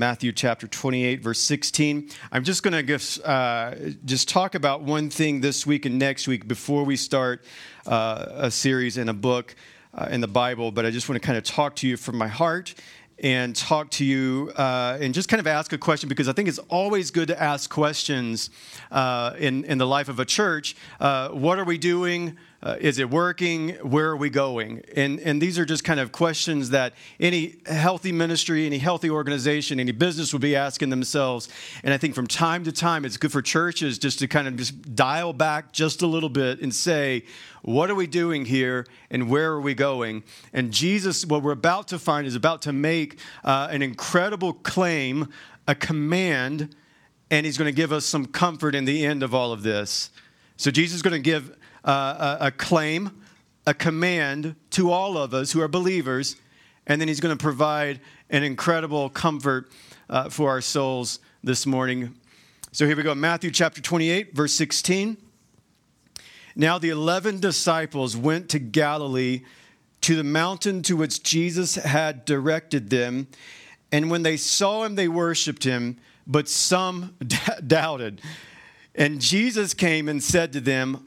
Matthew chapter 28, verse 16. I'm just going to uh, just talk about one thing this week and next week before we start uh, a series in a book uh, in the Bible. But I just want to kind of talk to you from my heart and talk to you uh, and just kind of ask a question because I think it's always good to ask questions uh, in, in the life of a church. Uh, what are we doing? Uh, is it working? Where are we going? And, and these are just kind of questions that any healthy ministry, any healthy organization, any business would be asking themselves. And I think from time to time, it's good for churches just to kind of just dial back just a little bit and say, what are we doing here and where are we going? And Jesus, what we're about to find, is about to make uh, an incredible claim, a command, and he's going to give us some comfort in the end of all of this. So Jesus is going to give uh, a, claim, a command to all of us who are believers, and then he's going to provide an incredible comfort uh, for our souls this morning. So here we go Matthew chapter 28, verse 16. Now the 11 disciples went to Galilee to the mountain to which Jesus had directed them. And when they saw him, they worshiped him, but some d- doubted. And Jesus came and said to them,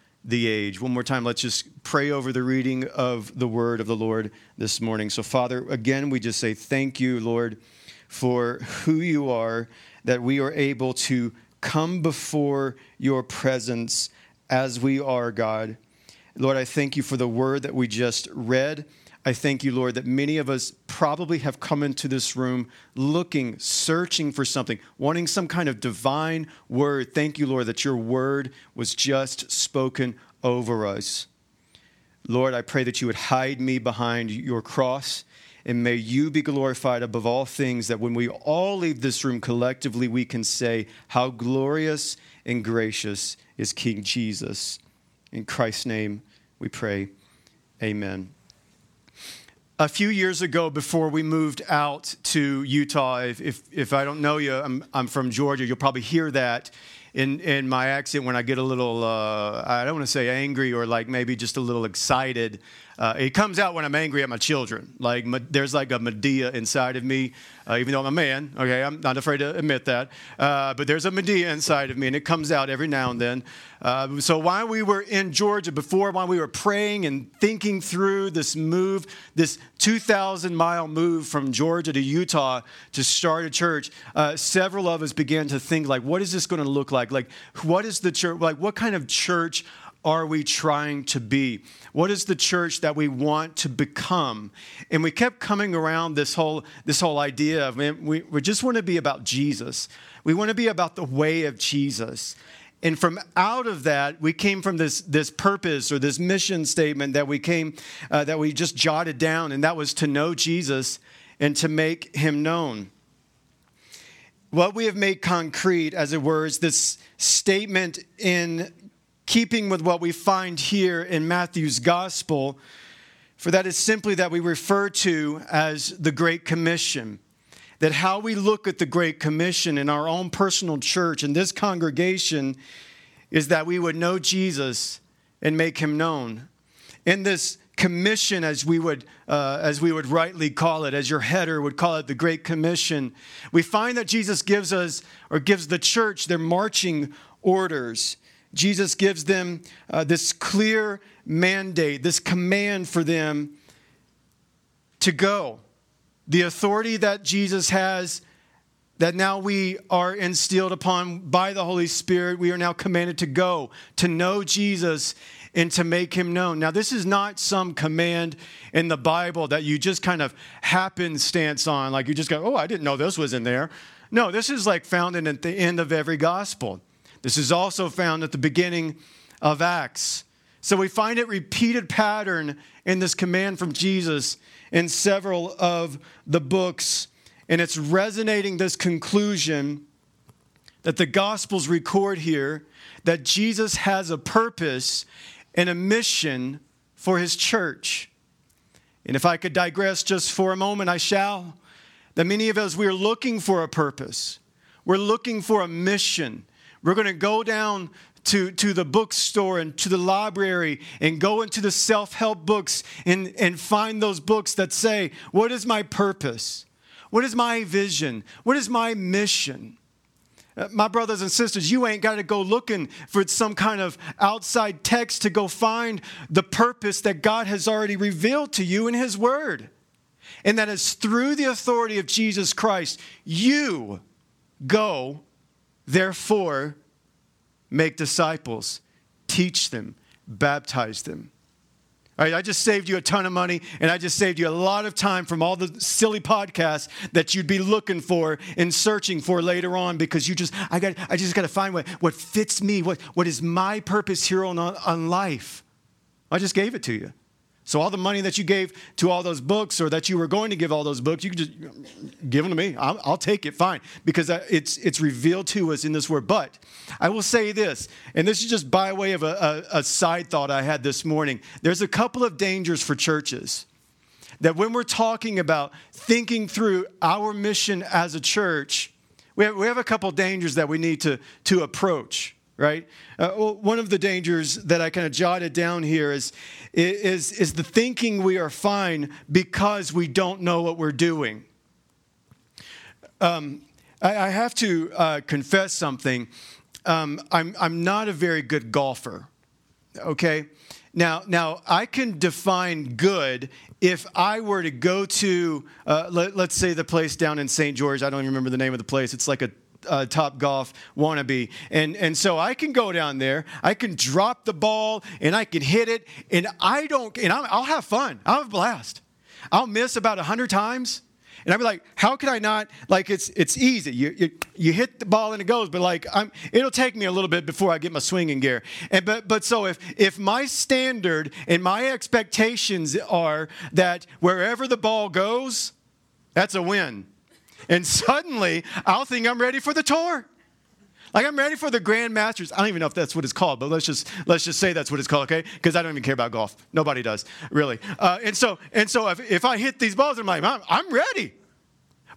the age. One more time, let's just pray over the reading of the word of the Lord this morning. So, Father, again, we just say thank you, Lord, for who you are, that we are able to come before your presence as we are, God. Lord, I thank you for the word that we just read. I thank you, Lord, that many of us probably have come into this room looking, searching for something, wanting some kind of divine word. Thank you, Lord, that your word was just spoken over us. Lord, I pray that you would hide me behind your cross. And may you be glorified above all things, that when we all leave this room collectively, we can say, How glorious and gracious is King Jesus. In Christ's name we pray. Amen a few years ago before we moved out to Utah, if, if, if, I don't know you, I'm, I'm from Georgia, you'll probably hear that in, in my accent when I get a little, uh, I don't want to say angry or like maybe just a little excited. Uh, it comes out when I'm angry at my children. Like there's like a Madea inside of me, uh, even though I'm a man. Okay, I'm not afraid to admit that. Uh, but there's a Madea inside of me, and it comes out every now and then. Uh, so while we were in Georgia before, while we were praying and thinking through this move, this 2,000 mile move from Georgia to Utah to start a church, uh, several of us began to think like, what is this going to look like? Like, what is the church? Like, what kind of church are we trying to be? What is the church that we want to become? And we kept coming around this whole, this whole idea of man, we, we just want to be about Jesus. We want to be about the way of Jesus. And from out of that, we came from this, this purpose or this mission statement that we came, uh, that we just jotted down, and that was to know Jesus and to make him known. What we have made concrete, as it were, is this statement in keeping with what we find here in Matthew's gospel, for that is simply that we refer to as the Great Commission. That how we look at the Great Commission in our own personal church, in this congregation, is that we would know Jesus and make him known. In this commission as we would uh, as we would rightly call it as your header would call it the great commission we find that jesus gives us or gives the church their marching orders Jesus gives them uh, this clear mandate, this command for them to go. The authority that Jesus has, that now we are instilled upon by the Holy Spirit, we are now commanded to go, to know Jesus and to make him known. Now, this is not some command in the Bible that you just kind of happenstance on, like you just go, oh, I didn't know this was in there. No, this is like found in at the end of every gospel. This is also found at the beginning of Acts. So we find it repeated pattern in this command from Jesus in several of the books, and it's resonating this conclusion that the Gospels record here that Jesus has a purpose and a mission for his church. And if I could digress just for a moment, I shall. That many of us, we're looking for a purpose, we're looking for a mission. We're going to go down to, to the bookstore and to the library and go into the self help books and, and find those books that say, What is my purpose? What is my vision? What is my mission? Uh, my brothers and sisters, you ain't got to go looking for some kind of outside text to go find the purpose that God has already revealed to you in His Word. And that is through the authority of Jesus Christ, you go, therefore, make disciples, teach them, baptize them. All right, I just saved you a ton of money, and I just saved you a lot of time from all the silly podcasts that you'd be looking for and searching for later on because you just, I got, I just got to find what, what fits me, what, what is my purpose here on, on life. I just gave it to you. So all the money that you gave to all those books, or that you were going to give all those books, you can just give them to me. I'll, I'll take it, fine, because uh, it's it's revealed to us in this word. But I will say this, and this is just by way of a, a, a side thought I had this morning. There's a couple of dangers for churches that when we're talking about thinking through our mission as a church, we have, we have a couple dangers that we need to to approach right? Uh, well, one of the dangers that I kind of jotted down here is, is, is the thinking we are fine because we don't know what we're doing. Um, I, I, have to uh, confess something. Um, I'm, I'm not a very good golfer, okay? Now, now I can define good if I were to go to, uh, let, us say, the place down in St. George. I don't even remember the name of the place. It's like a uh, Topgolf wannabe. And, and so I can go down there, I can drop the ball, and I can hit it, and I don't, and i will have fun. I'll have a blast. I'll miss about 100 times. And I'd be like, how could I not? Like, it's it's easy. You, you, you hit the ball and it goes, but like, I'm, it'll take me a little bit before I get my swinging gear. And but but so if if my standard and my expectations are that wherever the ball goes, that's a win and suddenly I'll think I'm ready for the tour. Like I'm ready for the Grand Masters. I don't even know if that's what it's called, but let's just let's just say that's what it's called, okay? Because I don't even care about golf. Nobody does, really. Uh, and so and so if, if I hit these balls, I'm like, I'm, I'm ready.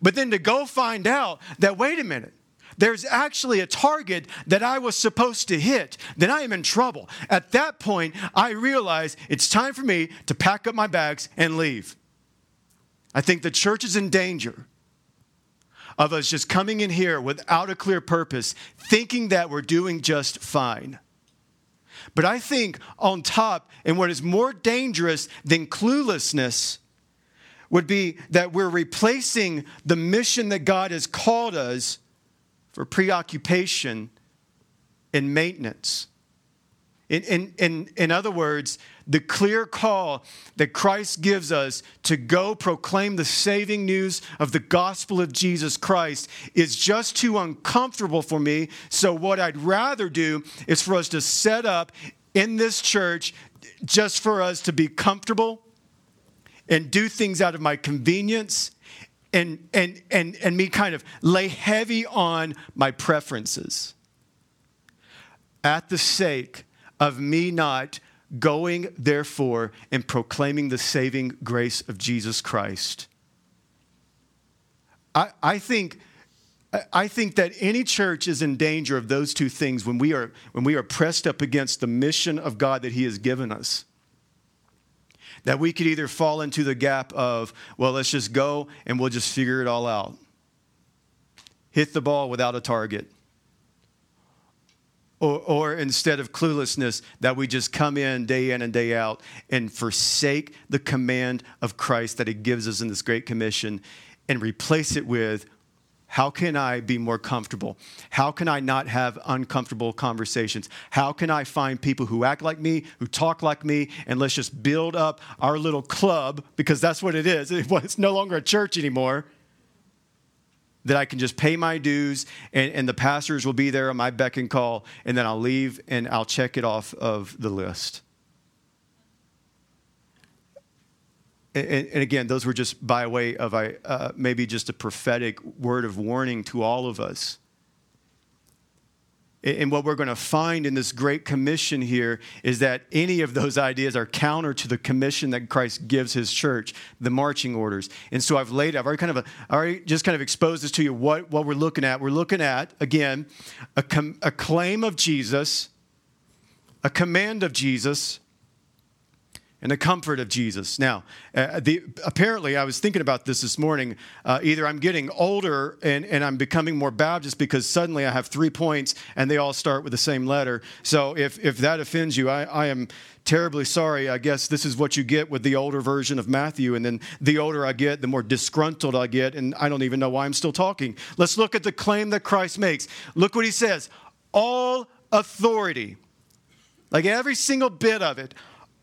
But then to go find out that wait a minute, there's actually a target that I was supposed to hit, then I am in trouble. At that point, I realize it's time for me to pack up my bags and leave. I think the church is in danger of us just coming in here without a clear purpose, thinking that we're doing just fine. But I think on top, and what is more dangerous than cluelessness, would be that we're replacing the mission that God has called us for preoccupation and maintenance. In, in, in, in other words, the clear call that Christ gives us to go proclaim the saving news of the gospel of Jesus Christ is just too uncomfortable for me. So, what I'd rather do is for us to set up in this church just for us to be comfortable and do things out of my convenience and, and, and, and me kind of lay heavy on my preferences at the sake of me not going, therefore, and proclaiming the saving grace of Jesus Christ. I, I think. I think that any church is in danger of those two things when we are when we are pressed up against the mission of God that He has given us. That we could either fall into the gap of, well, let's just go and we'll just figure it all out. Hit the ball without a target or, or instead of cluelessness, that we just come in day in and day out and forsake the command of Christ that He gives us in this Great Commission and replace it with how can I be more comfortable? How can I not have uncomfortable conversations? How can I find people who act like me, who talk like me, and let's just build up our little club because that's what it is. It's no longer a church anymore that I can just pay my dues and, and, the pastors will be there on my beck and call, and then I'll leave and I'll check it off of the list. And, and again, those were just by way of uh, maybe just a prophetic word of warning to all of us. And what we're going to find in this great commission here is that any of those ideas are counter to the commission that Christ gives his church, the marching orders. And so I've laid, I've already kind of, already just kind of exposed this to you what, what we're looking at. We're looking at, again, a, com, a claim of Jesus, a command of Jesus, and the comfort of Jesus. Now, uh, the, apparently, I was thinking about this this morning. Uh, either I'm getting older and, and I'm becoming more Baptist because suddenly I have three points and they all start with the same letter. So if, if that offends you, I, I am terribly sorry. I guess this is what you get with the older version of Matthew. And then the older I get, the more disgruntled I get. And I don't even know why I'm still talking. Let's look at the claim that Christ makes. Look what he says All authority, like every single bit of it,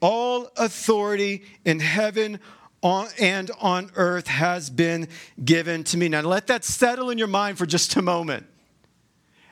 all authority in heaven and on earth has been given to me. Now, let that settle in your mind for just a moment.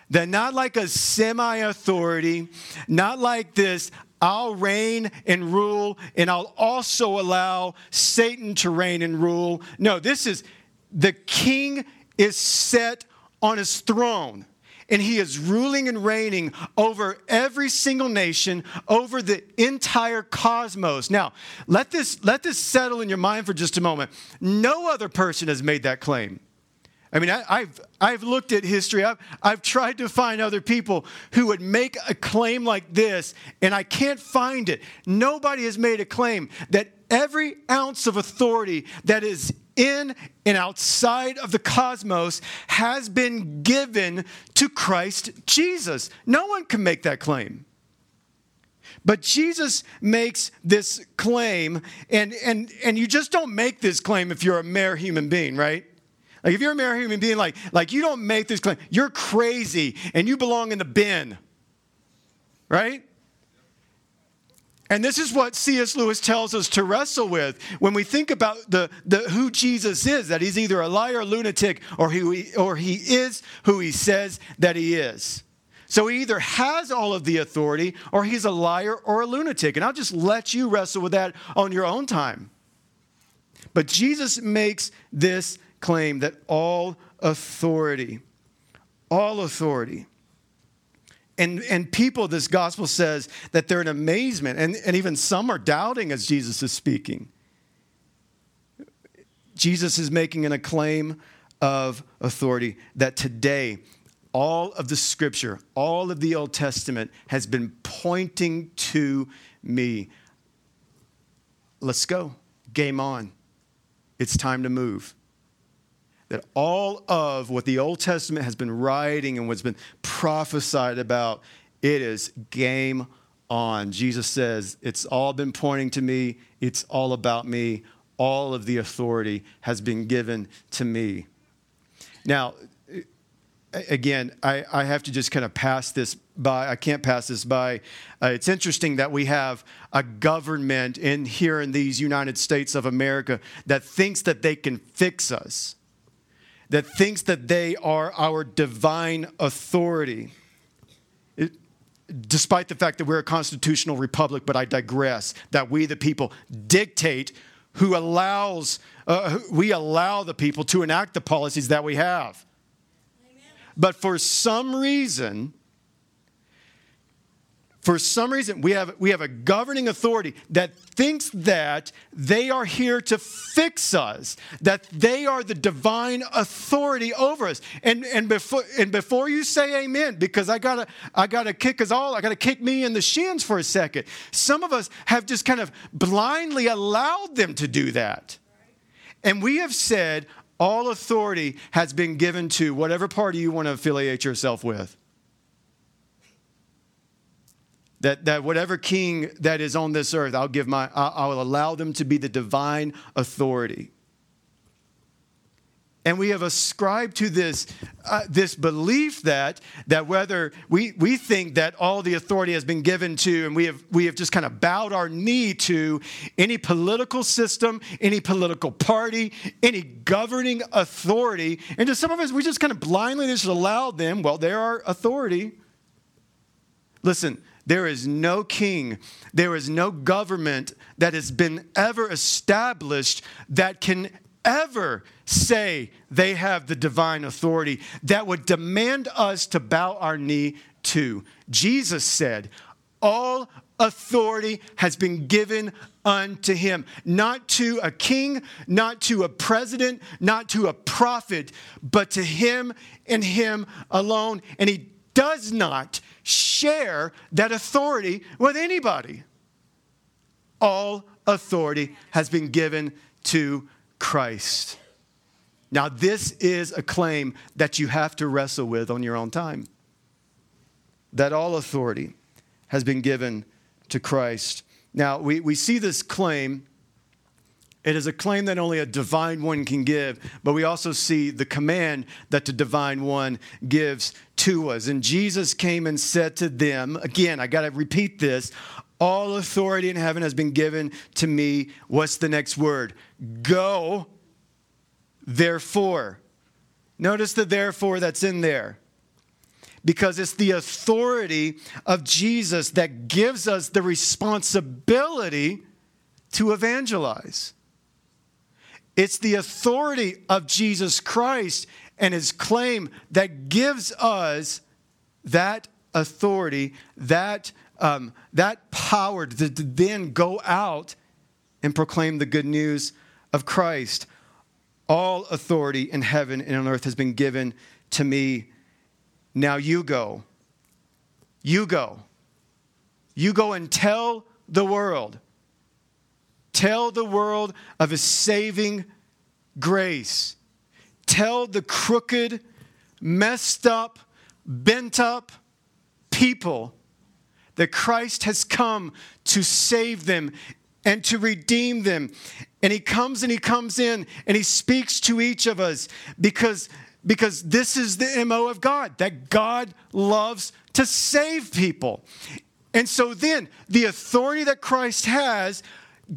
That not like a semi authority, not like this, I'll reign and rule, and I'll also allow Satan to reign and rule. No, this is the king is set on his throne and he is ruling and reigning over every single nation, over the entire cosmos. Now, let this, let this settle in your mind for just a moment. No other person has made that claim. I mean, I, have I've looked at history. I've, I've tried to find other people who would make a claim like this, and I can't find it. Nobody has made a claim that every ounce of authority that is in and outside of the cosmos has been given to Christ Jesus. No one can make that claim. But Jesus makes this claim, and, and, and you just don't make this claim if you're a mere human being, right? Like if you're a married human being, like, like you don't make this claim, you're crazy and you belong in the bin, right? And this is what C.S. Lewis tells us to wrestle with when we think about the, the, who Jesus is, that he's either a liar, lunatic, or he, or he is who he says that he is. So he either has all of the authority or he's a liar or a lunatic. And I'll just let you wrestle with that on your own time. But Jesus makes this claim that all authority, all authority, and, and people, this gospel says that they're in amazement, and, and even some are doubting as Jesus is speaking. Jesus is making an acclaim of authority that today, all of the scripture, all of the Old Testament has been pointing to me. Let's go. Game on. It's time to move that all of what the Old Testament has been writing and what's been prophesied about, it is game on. Jesus says, It's all been pointing to me, it's all about me. All of the authority has been given to me. Now, again, I, I have to just kind of pass this by. I can't pass this by. Uh, it's interesting that we have a government in here in these United States of America that thinks that they can fix us that thinks that they are our divine authority. It, despite the fact that we're a constitutional republic, but I digress, that we, the people, dictate who allows, uh, we allow the people to enact the policies that we have. Amen. But for some reason, for some reason, we have, we have a governing authority that thinks that they are here to fix us, that they are the divine authority over us. And, and, before, and before you say amen, because I gotta, I gotta kick us all, I gotta kick me in the shins for a second. Some of us have just kind of blindly allowed them to do that. And we have said all authority has been given to whatever party you want to affiliate yourself with. That, that whatever king that is on this earth, I'll give my, I, will allow them to be the divine authority. And we have ascribed to this, uh, this belief that, that whether we, we think that all the authority has been given to, and we have, we have just kind of bowed our knee to any political system, any political party, any governing authority. And to some of us, we just kind of blindly just allow them, well, they're our authority. Listen, there is no king, there is no government that has been ever established that can ever say they have the divine authority that would demand us to bow our knee to. Jesus said, All authority has been given unto him, not to a king, not to a president, not to a prophet, but to him and him alone. And he does not share that authority with anybody. All authority has been given to Christ. Now, this is a claim that you have to wrestle with on your own time. That all authority has been given to Christ. Now, we, we see this claim. It is a claim that only a divine one can give, but we also see the command that the divine one gives to us. And Jesus came and said to them, again, I got to repeat this all authority in heaven has been given to me. What's the next word? Go, therefore. Notice the therefore that's in there because it's the authority of Jesus that gives us the responsibility to evangelize. It's the authority of Jesus Christ and his claim that gives us that authority, that, um, that power to, to then go out and proclaim the good news of Christ. All authority in heaven and on earth has been given to me now you go. You go. You go and tell the world. Tell the world of his saving grace. Tell the crooked, messed up, bent up people that Christ has come to save them and to redeem them. And he comes and he comes in and he speaks to each of us because because this is the MO of God, that God loves to save people. And so then, the authority that Christ has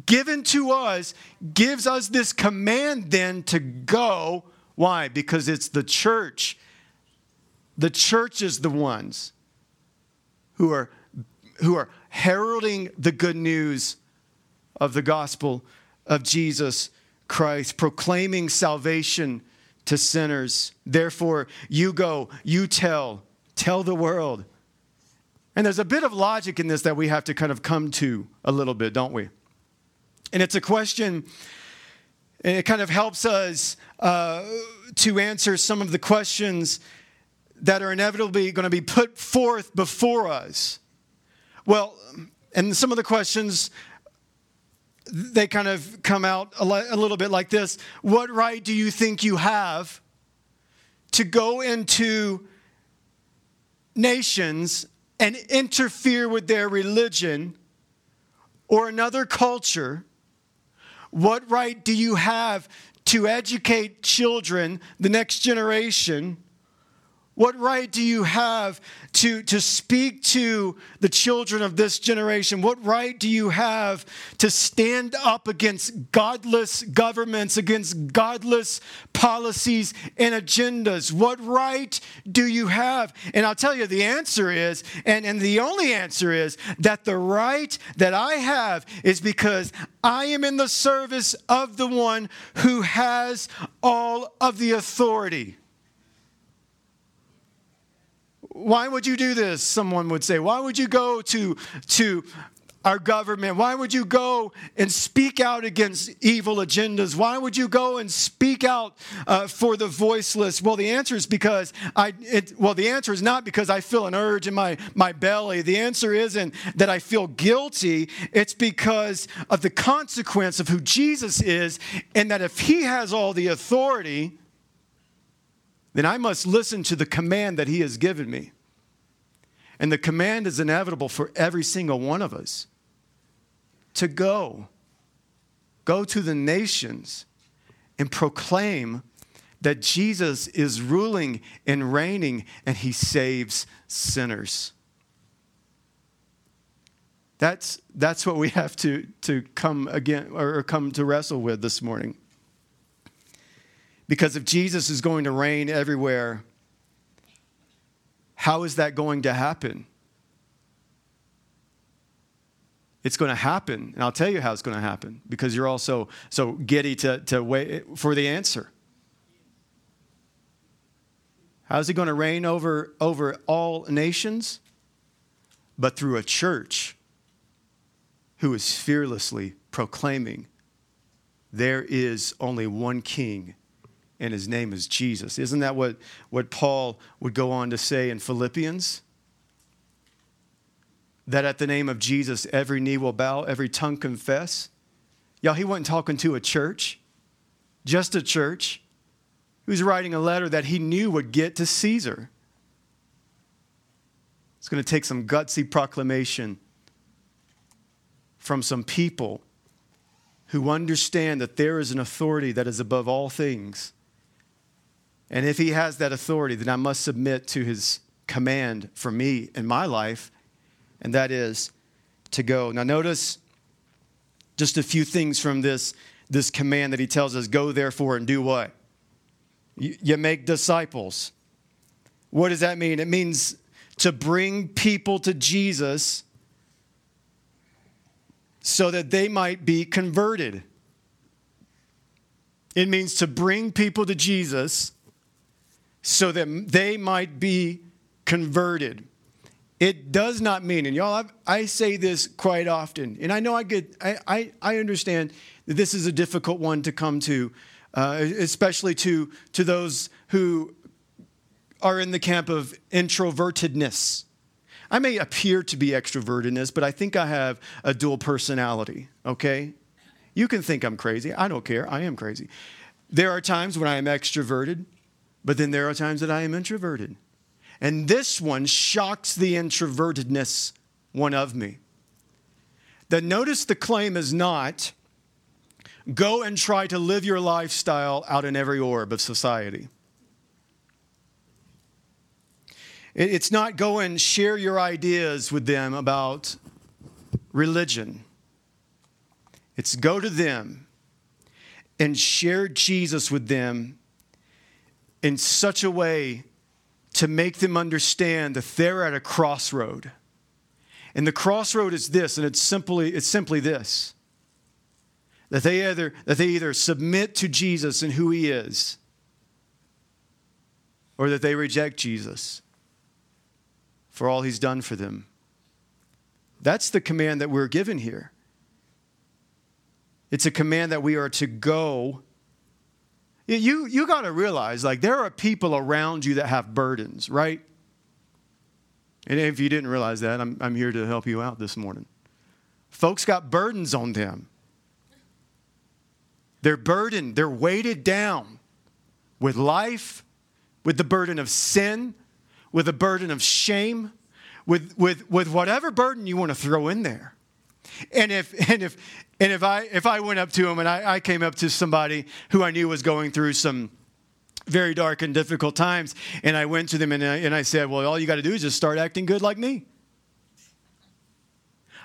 given to us gives us this command then to go. Why? Because it's the church. The church is the ones who are, who are heralding the good news of the gospel of Jesus Christ, proclaiming salvation to sinners. Therefore, you go, you tell, tell the world. And there's a bit of logic in this that we have to kind of come to a little bit, don't we? And it's a question, and it kind of helps us uh, to answer some of the questions that are inevitably going to be put forth before us. Well, and some of the questions they kind of come out a, a little bit like this What right do you think you have to go into nations and interfere with their religion or another culture? What right do you have to educate children, the next generation? What right do you have to, to speak to the children of this generation? What right do you have to stand up against godless governments, against godless policies and agendas? What right do you have? And I'll tell you, the answer is, and, and the only answer is, that the right that I have is because I am in the service of the one who has all of the authority. Why would you do this? Someone would say. Why would you go to, to our government? Why would you go and speak out against evil agendas? Why would you go and speak out uh, for the voiceless? Well, the answer is because I, it, well, the answer is not because I feel an urge in my, my belly. The answer isn't that I feel guilty. It's because of the consequence of who Jesus is, and that if he has all the authority, then I must listen to the command that He has given me. And the command is inevitable for every single one of us to go. Go to the nations and proclaim that Jesus is ruling and reigning and He saves sinners. That's, that's what we have to, to come again or come to wrestle with this morning. Because if Jesus is going to reign everywhere, how is that going to happen? It's going to happen, and I'll tell you how it's going to happen because you're also so giddy to, to wait for the answer. How's he going to reign over, over all nations? But through a church who is fearlessly proclaiming there is only one king, and his name is Jesus. Isn't that what, what Paul would go on to say in Philippians? That at the name of Jesus, every knee will bow, every tongue confess. Y'all, he wasn't talking to a church, just a church. He was writing a letter that he knew would get to Caesar. It's going to take some gutsy proclamation from some people who understand that there is an authority that is above all things. And if he has that authority, then I must submit to his command for me in my life, and that is to go. Now, notice just a few things from this, this command that he tells us go therefore and do what? You, you make disciples. What does that mean? It means to bring people to Jesus so that they might be converted. It means to bring people to Jesus so that they might be converted. It does not mean, and y'all, I've, i say this quite often, and I know I get, I, I, I, understand that this is a difficult one to come to, uh, especially to, to those who are in the camp of introvertedness. I may appear to be extrovertedness, but I think I have a dual personality, okay? You can think I'm crazy. I don't care. I am crazy. There are times when I am extroverted, but then there are times that I am introverted. And this one shocks the introvertedness one of me. That notice the claim is not go and try to live your lifestyle out in every orb of society. It's not go and share your ideas with them about religion. It's go to them and share Jesus with them in such a way to make them understand that they're at a crossroad. And the crossroad is this, and it's simply, it's simply this. That they either that they either submit to Jesus and who he is, or that they reject Jesus for all he's done for them. That's the command that we're given here. It's a command that we are to go. You, you got to realize, like, there are people around you that have burdens, right? And if you didn't realize that, I'm, I'm here to help you out this morning. Folks got burdens on them. They're burdened, they're weighted down with life, with the burden of sin, with the burden of shame, with, with, with whatever burden you want to throw in there. And if, and if, and if, I, if I went up to him and I, I came up to somebody who I knew was going through some very dark and difficult times, and I went to them and I, and I said, Well, all you got to do is just start acting good like me.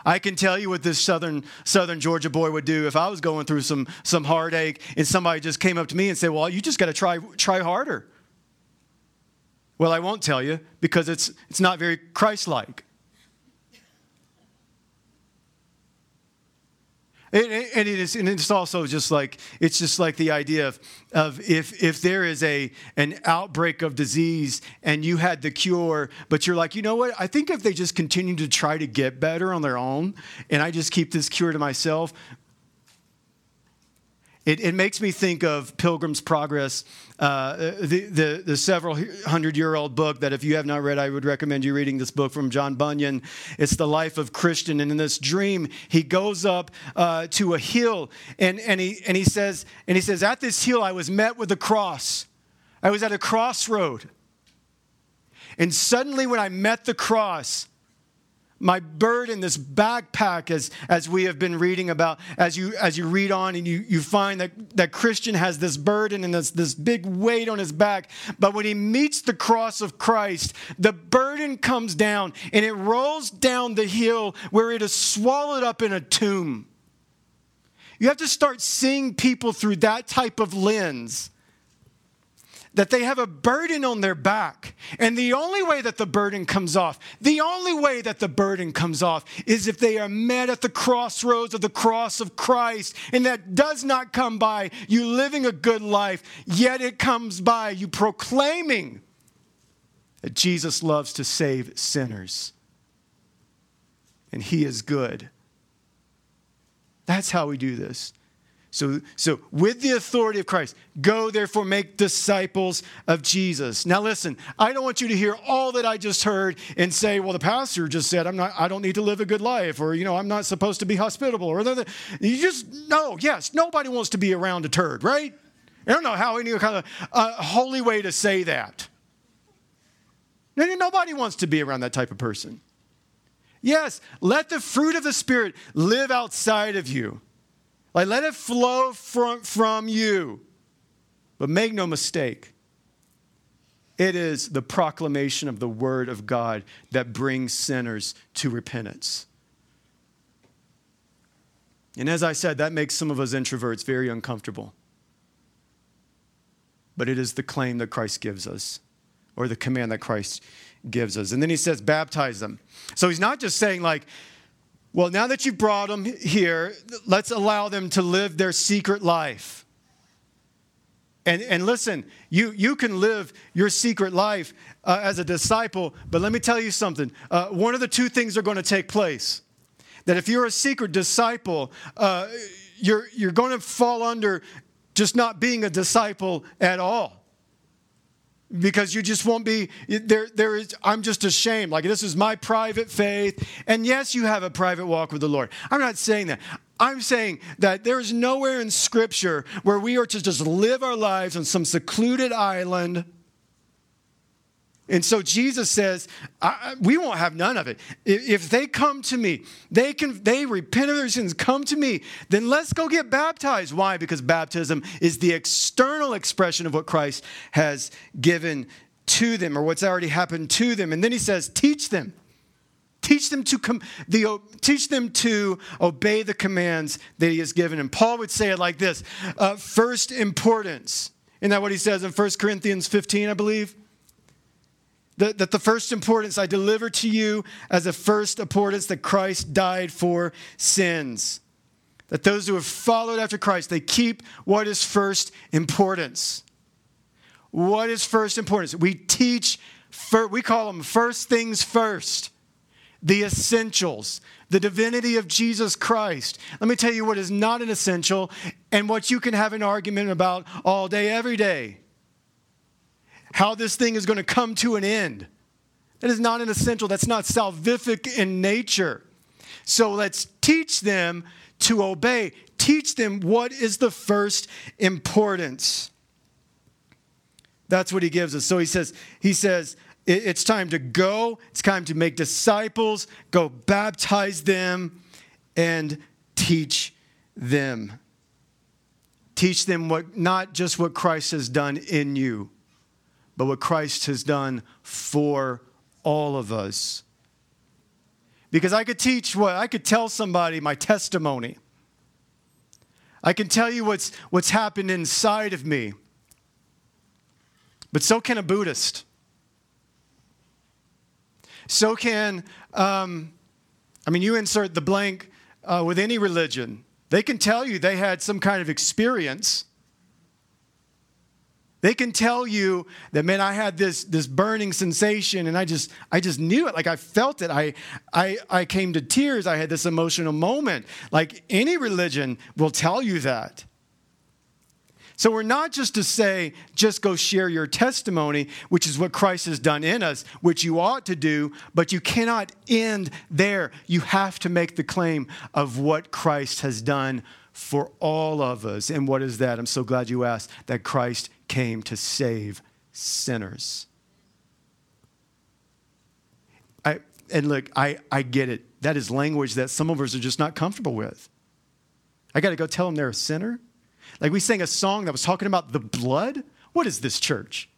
I can tell you what this southern southern Georgia boy would do if I was going through some some heartache and somebody just came up to me and said, "Well, you just got to try try harder." Well, I won't tell you because it's, it's not very Christ like. And, it is, and it's also just like it's just like the idea of, of if if there is a an outbreak of disease and you had the cure, but you're like, you know what? I think if they just continue to try to get better on their own, and I just keep this cure to myself, it, it makes me think of Pilgrim's Progress, uh, the, the, the, several hundred year old book that, if you have not read, I would recommend you reading this book from John Bunyan. It's the life of Christian. And in this dream, he goes up uh, to a hill and, and, he, and, he says, and he says, At this hill, I was met with a cross. I was at a crossroad. And suddenly, when I met the cross, my burden, this backpack, as, as we have been reading about, as you, as you read on and you, you find that, that Christian has this burden and this, this big weight on his back. But when he meets the cross of Christ, the burden comes down and it rolls down the hill where it is swallowed up in a tomb. You have to start seeing people through that type of lens that they have a burden on their back. And the only way that the burden comes off, the only way that the burden comes off is if they are met at the crossroads of the cross of Christ. And that does not come by you living a good life, yet it comes by you proclaiming that Jesus loves to save sinners. And he is good. That's how we do this. So, so with the authority of Christ, go therefore make disciples of Jesus. Now listen, I don't want you to hear all that I just heard and say, well, the pastor just said I'm not I don't need to live a good life, or you know, I'm not supposed to be hospitable, or the, you just no, yes, nobody wants to be around a turd, right? I don't know how any kind of uh, holy way to say that. Nobody wants to be around that type of person. Yes, let the fruit of the Spirit live outside of you. Like, let it flow from, from you. But make no mistake, it is the proclamation of the Word of God that brings sinners to repentance. And as I said, that makes some of us introverts very uncomfortable. But it is the claim that Christ gives us, or the command that Christ gives us. And then he says, baptize them. So he's not just saying, like, well, now that you've brought them here, let's allow them to live their secret life. And, and listen, you, you can live your secret life uh, as a disciple, but let me tell you something. Uh, one of the two things are going to take place. That if you're a secret disciple, uh, you're, you're going to fall under just not being a disciple at all because you just won't be there there is i'm just ashamed. Like this is my private faith. And yes you have a private walk with the lord. I'm not saying that. I'm saying that there is nowhere in scripture where we are to just live our lives on some secluded island and so Jesus says, we won't have none of it. If they come to me, they can they repent of their sins, come to me, then let's go get baptized. Why? Because baptism is the external expression of what Christ has given to them or what's already happened to them. And then he says, teach them. Teach them to com- the, teach them to obey the commands that he has given. And Paul would say it like this: uh, first importance. Isn't that what he says in 1 Corinthians 15, I believe? That, that the first importance I deliver to you as a first importance that Christ died for sins. That those who have followed after Christ, they keep what is first importance. What is first importance? We teach, we call them first things first, the essentials, the divinity of Jesus Christ. Let me tell you what is not an essential and what you can have an argument about all day, every day how this thing is going to come to an end. That is not an essential, that's not salvific in nature. So let's teach them to obey, teach them what is the first importance. That's what he gives us. So he says, he says, it's time to go, it's time to make disciples, go baptize them, and teach them. Teach them what not just what Christ has done in you, but what Christ has done for all of us. Because I could teach what, I could tell somebody my testimony. I can tell you what's, what's happened inside of me. But so can a Buddhist. So can, um, I mean, you insert the blank uh, with any religion. They can tell you they had some kind of experience they can tell you that, man, I had this, this burning sensation and I just, I just knew it. Like I felt it. I, I, I came to tears. I had this emotional moment. Like any religion will tell you that. So we're not just to say, just go share your testimony, which is what Christ has done in us, which you ought to do, but you cannot end there. You have to make the claim of what Christ has done for all of us. And what is that? I'm so glad you asked that Christ came to save sinners. I, and look, I, I get it. That is language that some of us are just not comfortable with. I got to go tell them they're a sinner. Like we sang a song that was talking about the blood. What is this church?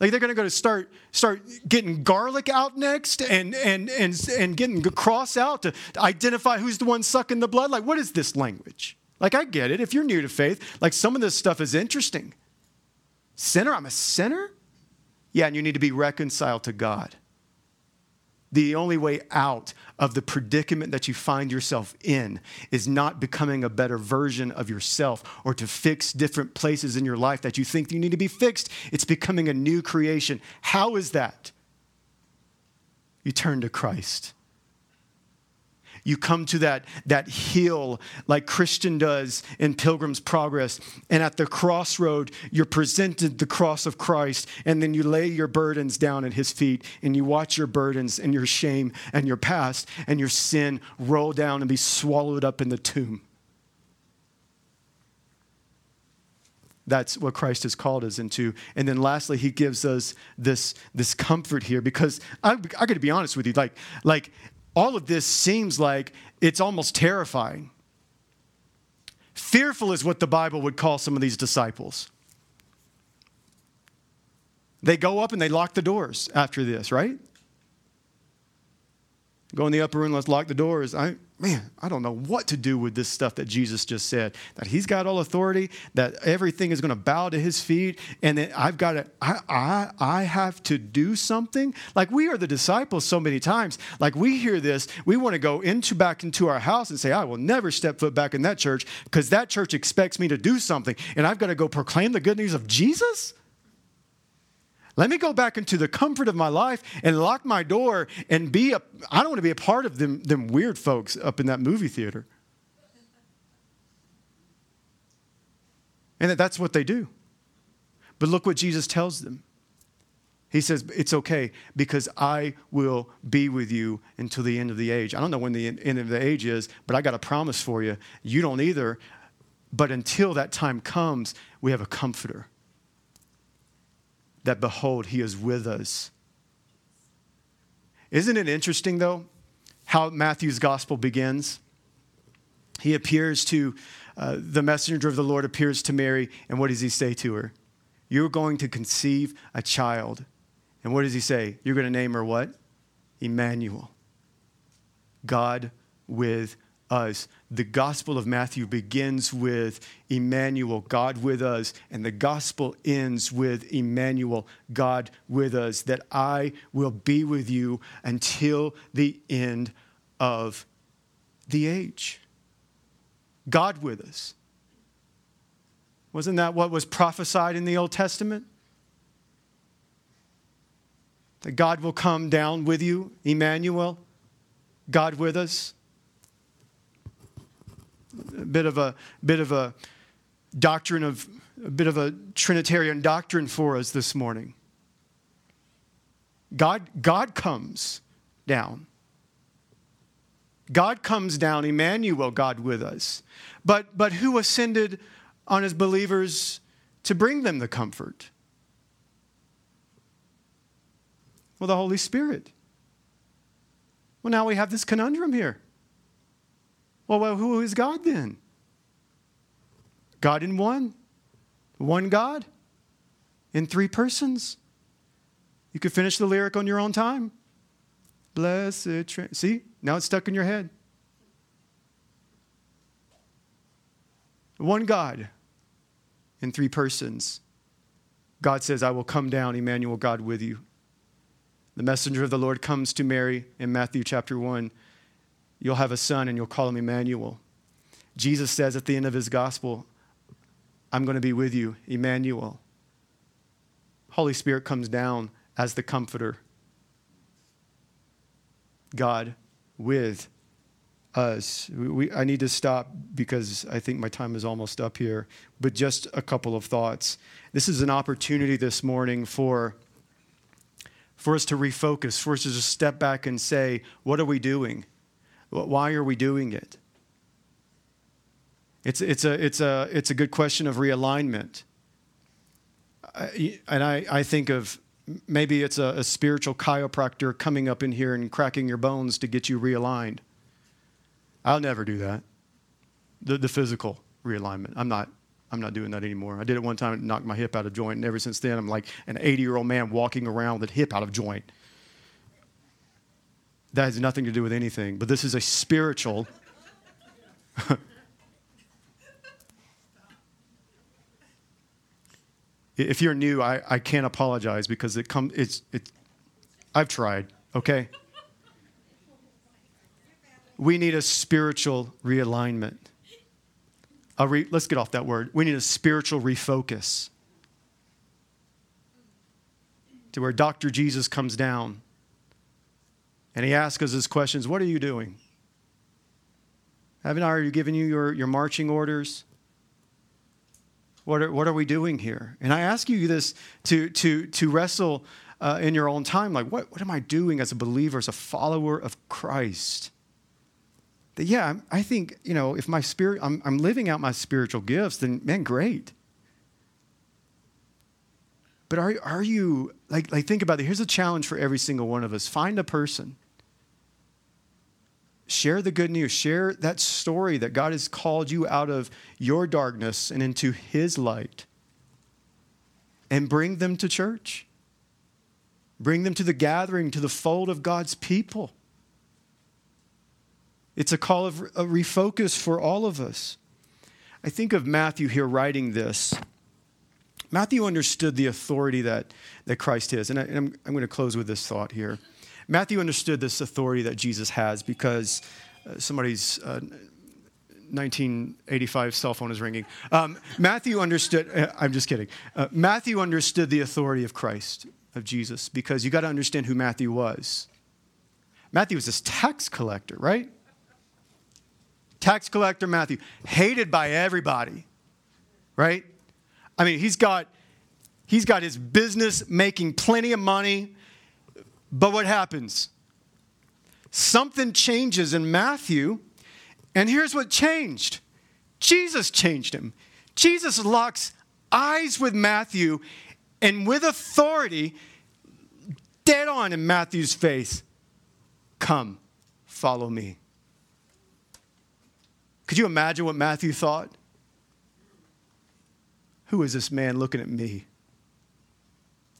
Like they're going to go to start start getting garlic out next and and and and getting cross out to identify who's the one sucking the blood. Like what is this language? Like, I get it. If you're new to faith, like some of this stuff is interesting. Sinner? I'm a sinner? Yeah, and you need to be reconciled to God. the only way out of the predicament that you find yourself in is not becoming a better version of yourself or to fix different places in your life that you think you need to be fixed. It's becoming a new creation. How is that? You turn to Christ you come to that, that hill like Christian does in Pilgrim's Progress. And at the crossroad, you're presented the cross of Christ, and then you lay your burdens down at his feet, and you watch your burdens and your shame and your past and your sin roll down and be swallowed up in the tomb. That's what Christ has called us into. And then lastly, he gives us this, this comfort here because I, I got to be honest with you. Like, like all of this seems like it's almost terrifying. Fearful is what the Bible would call some of these disciples. They go up and they lock the doors after this, right? Go in the upper room, let's lock the doors. I, man, I don't know what to do with this stuff that Jesus just said. That he's got all authority, that everything is going to bow to his feet, and that I've got to, I, I, I have to do something. Like we are the disciples so many times. Like we hear this, we want to go into back into our house and say, I will never step foot back in that church because that church expects me to do something, and I've got to go proclaim the good news of Jesus. Let me go back into the comfort of my life and lock my door and be a, I don't want to be a part of them, them weird folks up in that movie theater. And that that's what they do. But look what Jesus tells them. He says, It's okay because I will be with you until the end of the age. I don't know when the end of the age is, but I got a promise for you. You don't either. But until that time comes, we have a comforter that behold, he is with us. Isn't it interesting, though, how Matthew's gospel begins? He appears to, uh, the messenger of the Lord appears to Mary, and what does he say to her? You're going to conceive a child. And what does he say? You're going to name her what? Emmanuel. God with us. The Gospel of Matthew begins with Emmanuel, God with us, and the Gospel ends with Emmanuel, God with us, that I will be with you until the end of the age. God with us. Wasn't that what was prophesied in the Old Testament? That God will come down with you, Emmanuel, God with us bit of a bit of a doctrine of a bit of a Trinitarian doctrine for us this morning. God, God comes down. God comes down, Emmanuel, God with us. But, but who ascended on his believers to bring them the comfort? Well, the Holy Spirit. Well, now we have this conundrum here. Well, well, who is God then? God in one, one God in three persons. You could finish the lyric on your own time. Blessed. Tra- See, now it's stuck in your head. One God in three persons. God says, I will come down, Emmanuel, God with you. The messenger of the Lord comes to Mary in Matthew chapter 1 You'll have a son and you'll call him Emmanuel. Jesus says at the end of his gospel, I'm going to be with you, Emmanuel. Holy Spirit comes down as the comforter. God with us. We, I need to stop because I think my time is almost up here, but just a couple of thoughts. This is an opportunity this morning for, for us to refocus, for us to just step back and say, what are we doing? Why are we doing it? It's, it's, a, it's, a, it's a good question of realignment. I, and I, I think of maybe it's a, a, spiritual chiropractor coming up in here and cracking your bones to get you realigned. I'll never do that. The, the physical realignment. I'm not, I'm not doing that anymore. I did it one time and knocked my hip out of joint, and ever since then, I'm like an 80 year old man walking around with hip out of joint. That has nothing to do with anything, but this is a spiritual. if you're new, I, I can't apologize because it comes. It's it. I've tried. Okay. we need a spiritual realignment. Re, let's get off that word. We need a spiritual refocus to where Dr. Jesus comes down and he asks us his questions What are you doing? Haven't I already given you your, your marching orders? What are, what are we doing here? And I ask you this to, to, to wrestle uh, in your own time like, what, what am I doing as a believer, as a follower of Christ? That, yeah, I think, you know, if my spirit, I'm, I'm living out my spiritual gifts, then man, great. But are, are you, like, like, think about it. Here's a challenge for every single one of us find a person Share the good news. Share that story that God has called you out of your darkness and into His light. And bring them to church. Bring them to the gathering, to the fold of God's people. It's a call of a refocus for all of us. I think of Matthew here writing this. Matthew understood the authority that, that Christ is. And, I, am I'm going to close with this thought here. Matthew understood this authority that Jesus has because uh, somebody's uh, 1985 cell phone is ringing. Um, Matthew understood, uh, I'm just kidding. Uh, Matthew understood the authority of Christ, of Jesus, because you got to understand who Matthew was. Matthew was this tax collector, right? Tax collector Matthew, hated by everybody, right? I mean, he's got he's got his business making plenty of money but what happens? Something changes in Matthew, and here's what changed Jesus changed him. Jesus locks eyes with Matthew, and with authority, dead on in Matthew's face, come, follow me. Could you imagine what Matthew thought? Who is this man looking at me?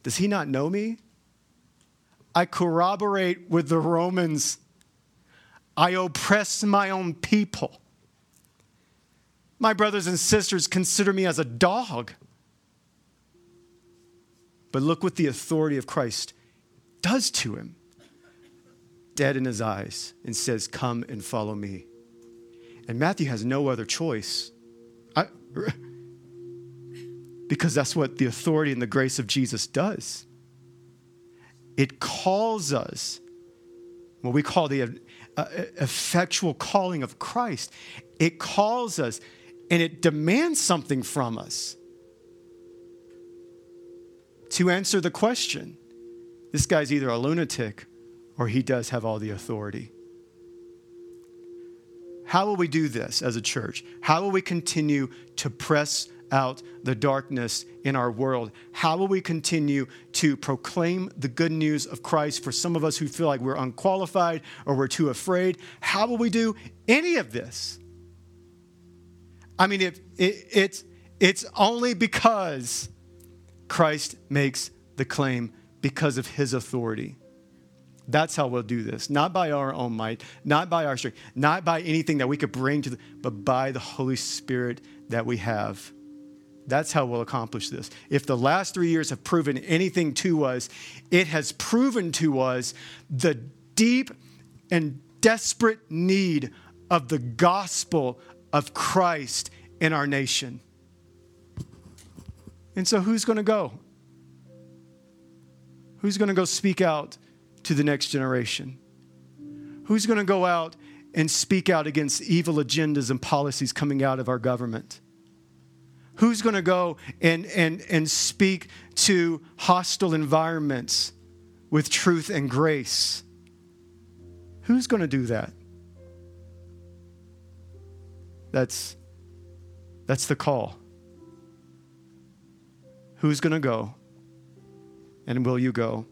Does he not know me? I corroborate with the Romans. I oppress my own people. My brothers and sisters consider me as a dog. But look what the authority of Christ does to him dead in his eyes and says, Come and follow me. And Matthew has no other choice. I, because that's what the authority and the grace of Jesus does it calls us, what we call the uh, effectual calling of Christ. It calls us and it demands something from us to answer the question this guy's either a lunatic or he does have all the authority. How will we do this as a church? How will we continue to press out the darkness in our world? How will we continue to proclaim the good news of Christ for some of us who feel like we're unqualified or we're too afraid? How will we do any of this? I mean, if it, it's, it's only because Christ makes the claim because of his authority. That's how we'll do this. Not by our own might, not by our strength, not by anything that we could bring to the, but by the Holy Spirit that we have. That's how we'll accomplish this. If the last three years have proven anything to us, it has proven to us the deep and desperate need of the gospel of Christ in our nation. And so, who's going to go? Who's going to go speak out to the next generation? Who's going to go out and speak out against evil agendas and policies coming out of our government? Who's going to go and, and, and speak to hostile environments with truth and grace? Who's going to do that? That's, that's the call. Who's going to go? And will you go?